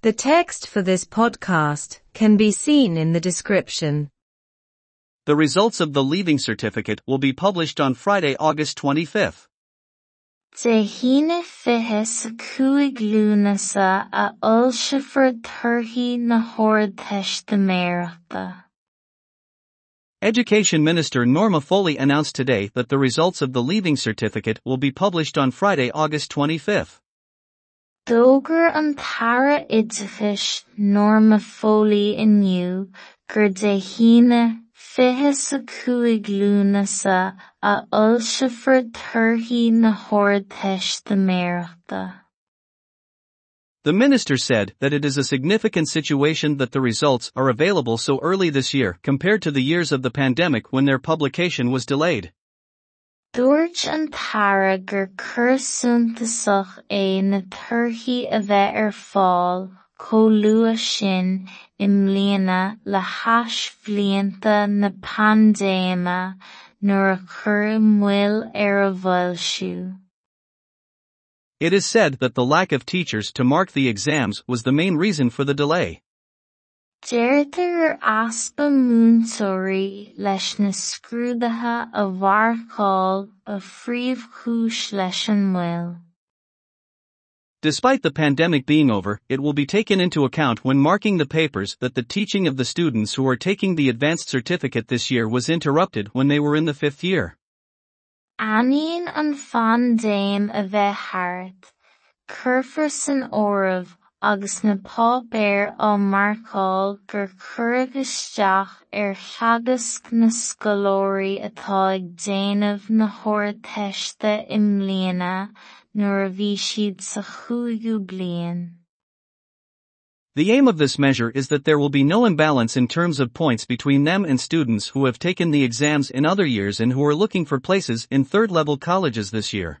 The text for this podcast can be seen in the description. The results of the leaving certificate will be published on Friday, August 25th. De hína fiche sa lúnasa a ulsifar turthaí na hArdteistiméireachta. Education Minister Norma Foley announced today that the results of the leaving certificate will be published on Friday, August 25th. An idirchis Norma cúig lúnasa a turthaí na. The minister said that it is a significant situation that the results are available so early this year compared to the years of the pandemic when their publication was delayed. Dúirt an tara gur cur suntasach é na turthaí a bheith ar fáil chomh luath sin i mbliana le hais bhlianta na a ar a. It is said that the lack of teachers to mark the exams was the main reason for the delay. Deirtear gur aspa múntóirí leis na scrúdathe a bharcáil a phríomhchúis leis an. Despite the pandemic being over, it will be taken into account when marking the papers that the teaching of the students who are taking the advanced certificate this year was interrupted when they were in the fifth year. Aíonn an fandéim a bheith thart, cuirfear san óramh agus na páipéir á marcáil gur cuireadh isteach ar theagasc na scoláirí atá ag déanamh na hArdteiste i nuair a bhí siad sa chúigiú bliain. The aim of this measure is that there will be no imbalance in terms of points between them and students who have taken the exams in other years and who are looking for places in third level colleges this year.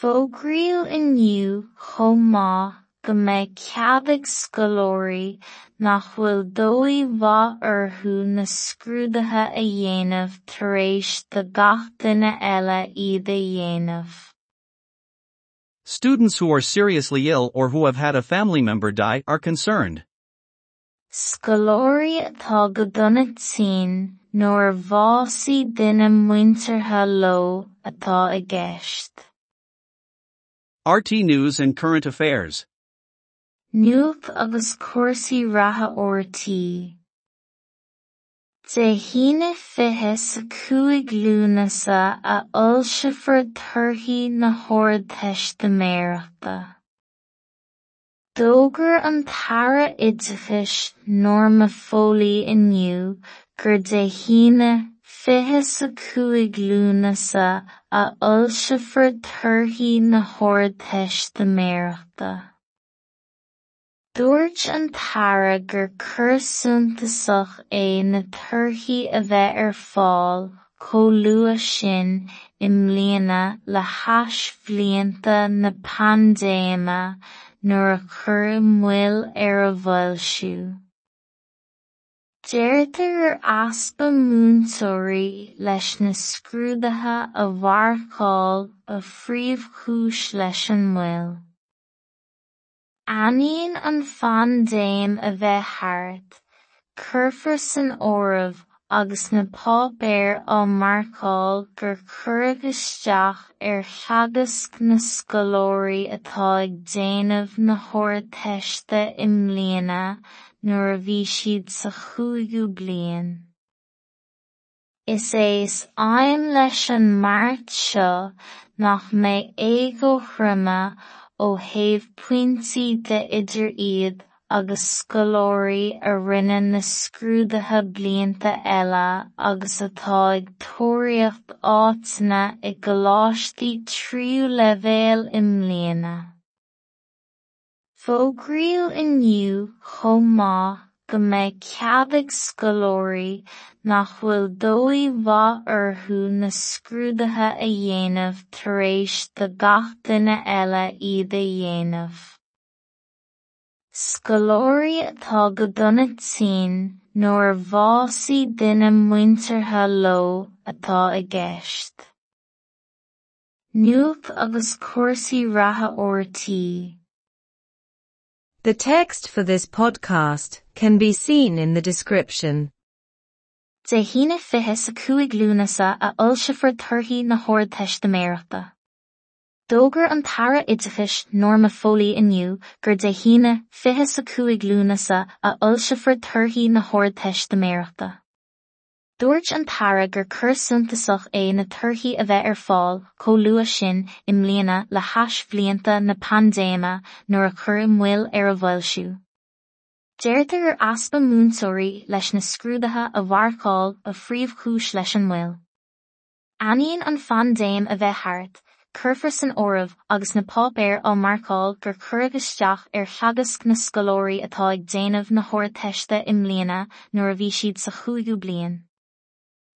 Fógraíodh inniu chomh go mbeidh ceabaigh scoláirí nach bhfuil dóigh mhaith orthu na scrúdathe a dhéanamh tar éis do gach duine eile iad a dhéanamh. Students who are seriously ill or who have had a family member die are concerned. Scoláirí atá go donna tín nóair bhásaí duine muintirthe leo atá i gceist. RTÉ News and Current Affairs. Nuacht agus cuasaí ratha ortaí. De hína fiche sa cúig lúnasa a ulsifar turthaí na hArdteistiméireachta. Dógur an tara idirchis Norma Foley inniu gur de hína fiche sa cúig lúnasa a ulsifar turthaí na hArdteistiméireachta. Dúirt an tara gur cur suntasach é na turthaí a bheith ar fáil chomh luath sin i mbliana le hais na pandéime nuair a chur muil ar a bhfoilsiú. Deirtear gur aspa múntóirí leis na scrúdathe a bharcáil a phríomhchúis leis an mbuil. Aíonn an fandéim a bheith thart, san agus na páipéir á marcáil gur cuireadh isteach ar theagasc na scoláirí atá ag déanamh na hord teiste i mbliana nuair a bhí siad sa chúigiú bliain. Is éis aim leis an mairt seo nach mbeidh éigo chruime ó thaobh pointí de idir iad agus scoláirí a rinne na scrúdathe blianta eile agus atá ag tóiríocht áiteanna i gcoláistí tríú leibhéal i mbliana. Fógraíodh inniu chomh maith go mbeidh ceathraigh scoláirí nach bhfuil dóigh mhaith orthu na scrúdaithe a dhéanamh tar éis do gach duine eile iad a dhéanamh. Scoláirí atá go dona tín nuair a bhásaí duine muintirthe leo atá i gceist. Nuacht agus cúrsaí ratha ortaí. The text for this podcast can be seen in the description. De híine fiche sa lúnasa a ulsifar turthaí na hArdteistiméireachta. Dógur an tara idirchis norma fólí inniu gur de híine fiche sa cuaig lúnasa a ulsifar turthaí na hord testaiméireachta. Dúirt an tara gur chur suntasach é na turthaí a bheith ar fáil có luas sin i mbliana le hais bblianta na pandéma nuair a chur i mbuil ar a bhfuilsiú. Déirtar gur aspa múnsóirí leis na scrúdathe a bharcáil a phríomhchúis leis an mbuil. Aíonn an fandéim a bheith thart, Curfar san óramh agus na pápéir ó marcáil gur churagisteach ar cheagas na scolóirí atá ag déanamh na thóirteiste i mbliana nuair a bhí siad sa chúigiú bliain.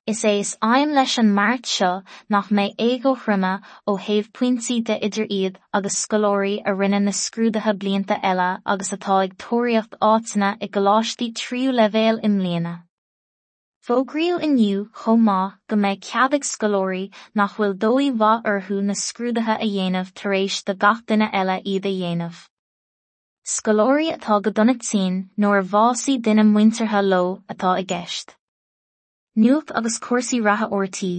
Is é is aim leis an mairt seo nach méid éigo chruime ó thaobh pointí de idir iad agus scolóirí a rinne na scrúdathe blianta eile agus atá ag tóiríocht átainna i goláistí tríú levéal im líana. Fógriú inniu chomh maith go méid ceadach scolóirí nach bhfuil dóí bha orthú na scrúdathe a dhéanamh tar éis do gach duine eile iad a dhéanamh. Scolóirí atá go donna tín nóair bhásaí duine muintirthe lo atá i gceist. Nuacht agus cuasaí ratha ortaí